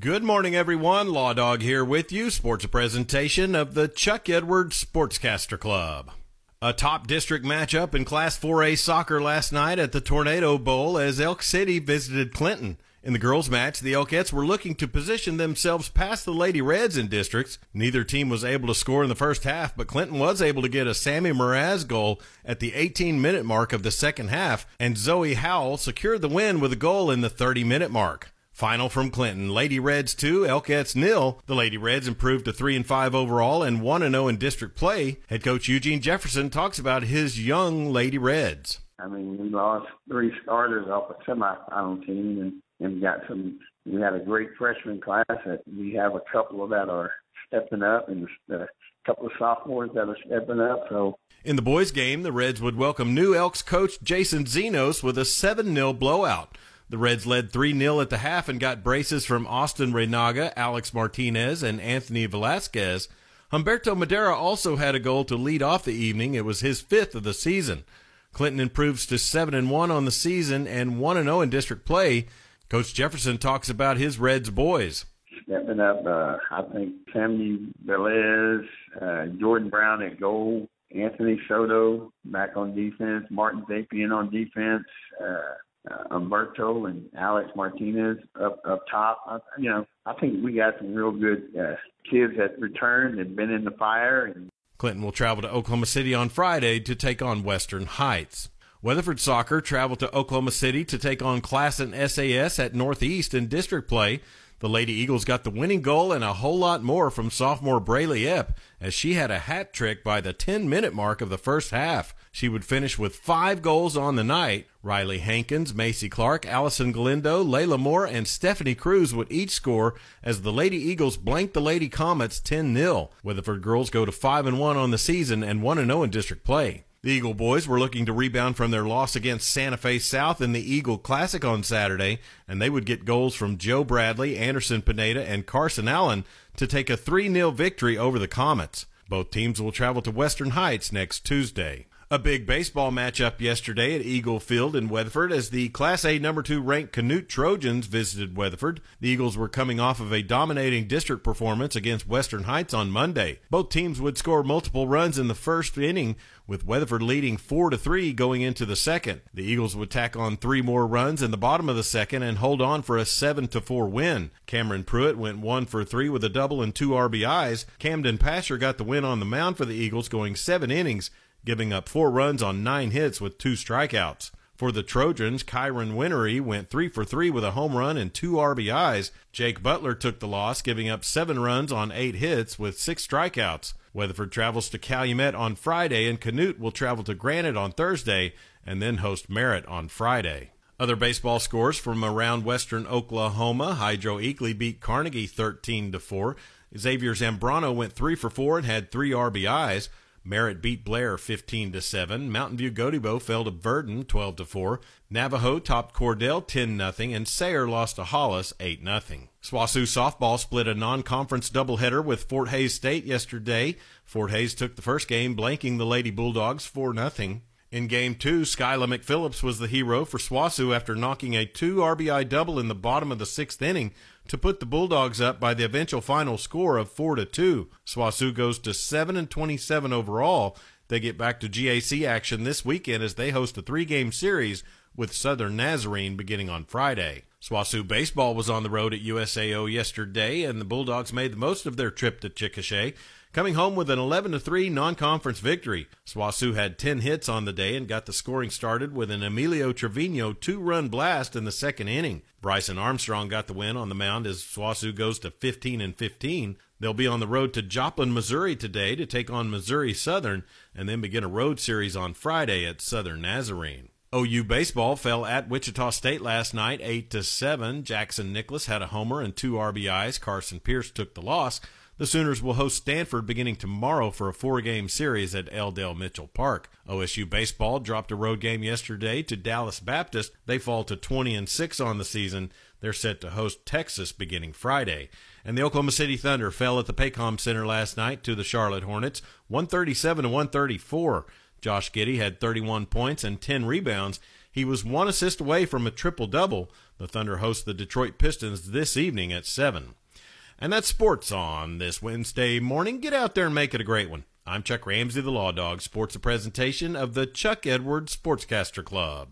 Good morning, everyone. Law Dog here with you. Sports presentation of the Chuck Edwards Sportscaster Club. A top district matchup in Class 4A soccer last night at the Tornado Bowl as Elk City visited Clinton. In the girls' match, the Elkettes were looking to position themselves past the Lady Reds in districts. Neither team was able to score in the first half, but Clinton was able to get a Sammy Mraz goal at the 18 minute mark of the second half, and Zoe Howell secured the win with a goal in the 30 minute mark. Final from Clinton: Lady Reds two, Elkettes nil. The Lady Reds improved to three and five overall and one and zero in district play. Head coach Eugene Jefferson talks about his young Lady Reds. I mean, we lost three starters off a semifinal team, and and got some. We had a great freshman class. That we have a couple of that are stepping up, and a couple of sophomores that are stepping up. So. In the boys' game, the Reds would welcome new Elks coach Jason Zenos with a 7 0 blowout. The Reds led 3 0 at the half and got braces from Austin Renaga, Alex Martinez, and Anthony Velasquez. Humberto Madera also had a goal to lead off the evening. It was his fifth of the season. Clinton improves to 7 and 1 on the season and 1 and 0 in district play. Coach Jefferson talks about his Reds boys. Stepping up, uh, I think Sammy Velez, uh, Jordan Brown at goal, Anthony Soto back on defense, Martin Zapian on defense, uh, uh, Umberto and Alex Martinez up up top. I, you know, I think we got some real good uh, kids that returned and been in the fire. And Clinton will travel to Oklahoma City on Friday to take on Western Heights. Weatherford Soccer traveled to Oklahoma City to take on Classen SAS at Northeast in district play. The Lady Eagles got the winning goal and a whole lot more from sophomore Braylee Epp as she had a hat trick by the 10 minute mark of the first half. She would finish with five goals on the night. Riley Hankins, Macy Clark, Allison Galindo, Layla Moore, and Stephanie Cruz would each score as the Lady Eagles blanked the Lady Comets 10 0. Weatherford girls go to 5 and 1 on the season and 1 0 in district play. The Eagle boys were looking to rebound from their loss against Santa Fe South in the Eagle Classic on Saturday, and they would get goals from Joe Bradley, Anderson Pineda, and Carson Allen to take a 3 0 victory over the Comets. Both teams will travel to Western Heights next Tuesday. A big baseball matchup yesterday at Eagle Field in Weatherford as the Class A number two ranked Canute Trojans visited Weatherford. The Eagles were coming off of a dominating district performance against Western Heights on Monday. Both teams would score multiple runs in the first inning, with Weatherford leading 4 to 3 going into the second. The Eagles would tack on three more runs in the bottom of the second and hold on for a 7 to 4 win. Cameron Pruitt went 1 for 3 with a double and two RBIs. Camden Pasher got the win on the mound for the Eagles going 7 innings giving up four runs on nine hits with two strikeouts. For the Trojans, Kyron Winery went three for three with a home run and two RBIs. Jake Butler took the loss, giving up seven runs on eight hits with six strikeouts. Weatherford travels to Calumet on Friday, and Canute will travel to Granite on Thursday and then host Merritt on Friday. Other baseball scores from around western Oklahoma. Hydro Eakly beat Carnegie 13 to 4. Xavier Zambrano went 3 for 4 and had 3 RBIs. Merritt beat Blair 15 to 7. Mountain View Gotebo fell to Verden 12 to 4. Navajo topped Cordell 10 0 and Sayre lost to Hollis 8 0. SWOSU softball split a non-conference doubleheader with Fort Hays State yesterday. Fort Hays took the first game blanking the Lady Bulldogs 4 0. In game two, Skyla McPhillips was the hero for SWOSU after knocking a two RBI double in the bottom of the sixth inning to put the Bulldogs up by the eventual final score of four to two. SWOSU goes to seven and twenty-seven overall. They get back to GAC action this weekend as they host a three-game series with Southern Nazarene beginning on Friday. SWOSU baseball was on the road at USAO yesterday, and the Bulldogs made the most of their trip to Chickasha coming home with an 11 3 non conference victory. SWOSU had 10 hits on the day and got the scoring started with an Emilio Trevino two run blast in the second inning. Bryson Armstrong got the win on the mound as SWOSU goes to 15 and 15. They'll be on the road to Joplin, Missouri today to take on Missouri Southern and then begin a road series on Friday at Southern Nazarene. OU baseball fell at Wichita State last night 8 to 7. Jackson Nicholas had a homer and two RBIs. Carson Pierce took the loss. The Sooners will host Stanford beginning tomorrow for a four game series at L. Dale Mitchell Park. OSU baseball dropped a road game yesterday to Dallas Baptist. They fall to 20 and 6 on the season. They're set to host Texas beginning Friday. And the Oklahoma City Thunder fell at the Paycom Center last night to the Charlotte Hornets 137 to 134. Josh Giddey had 31 points and 10 rebounds. He was one assist away from a triple double. The Thunder host the Detroit Pistons this evening at 7. And that's sports on this Wednesday morning. Get out there and make it a great one. I'm Chuck Ramsey, the Law Dog. Sports a presentation of the Chuck Edwards Sportscaster Club.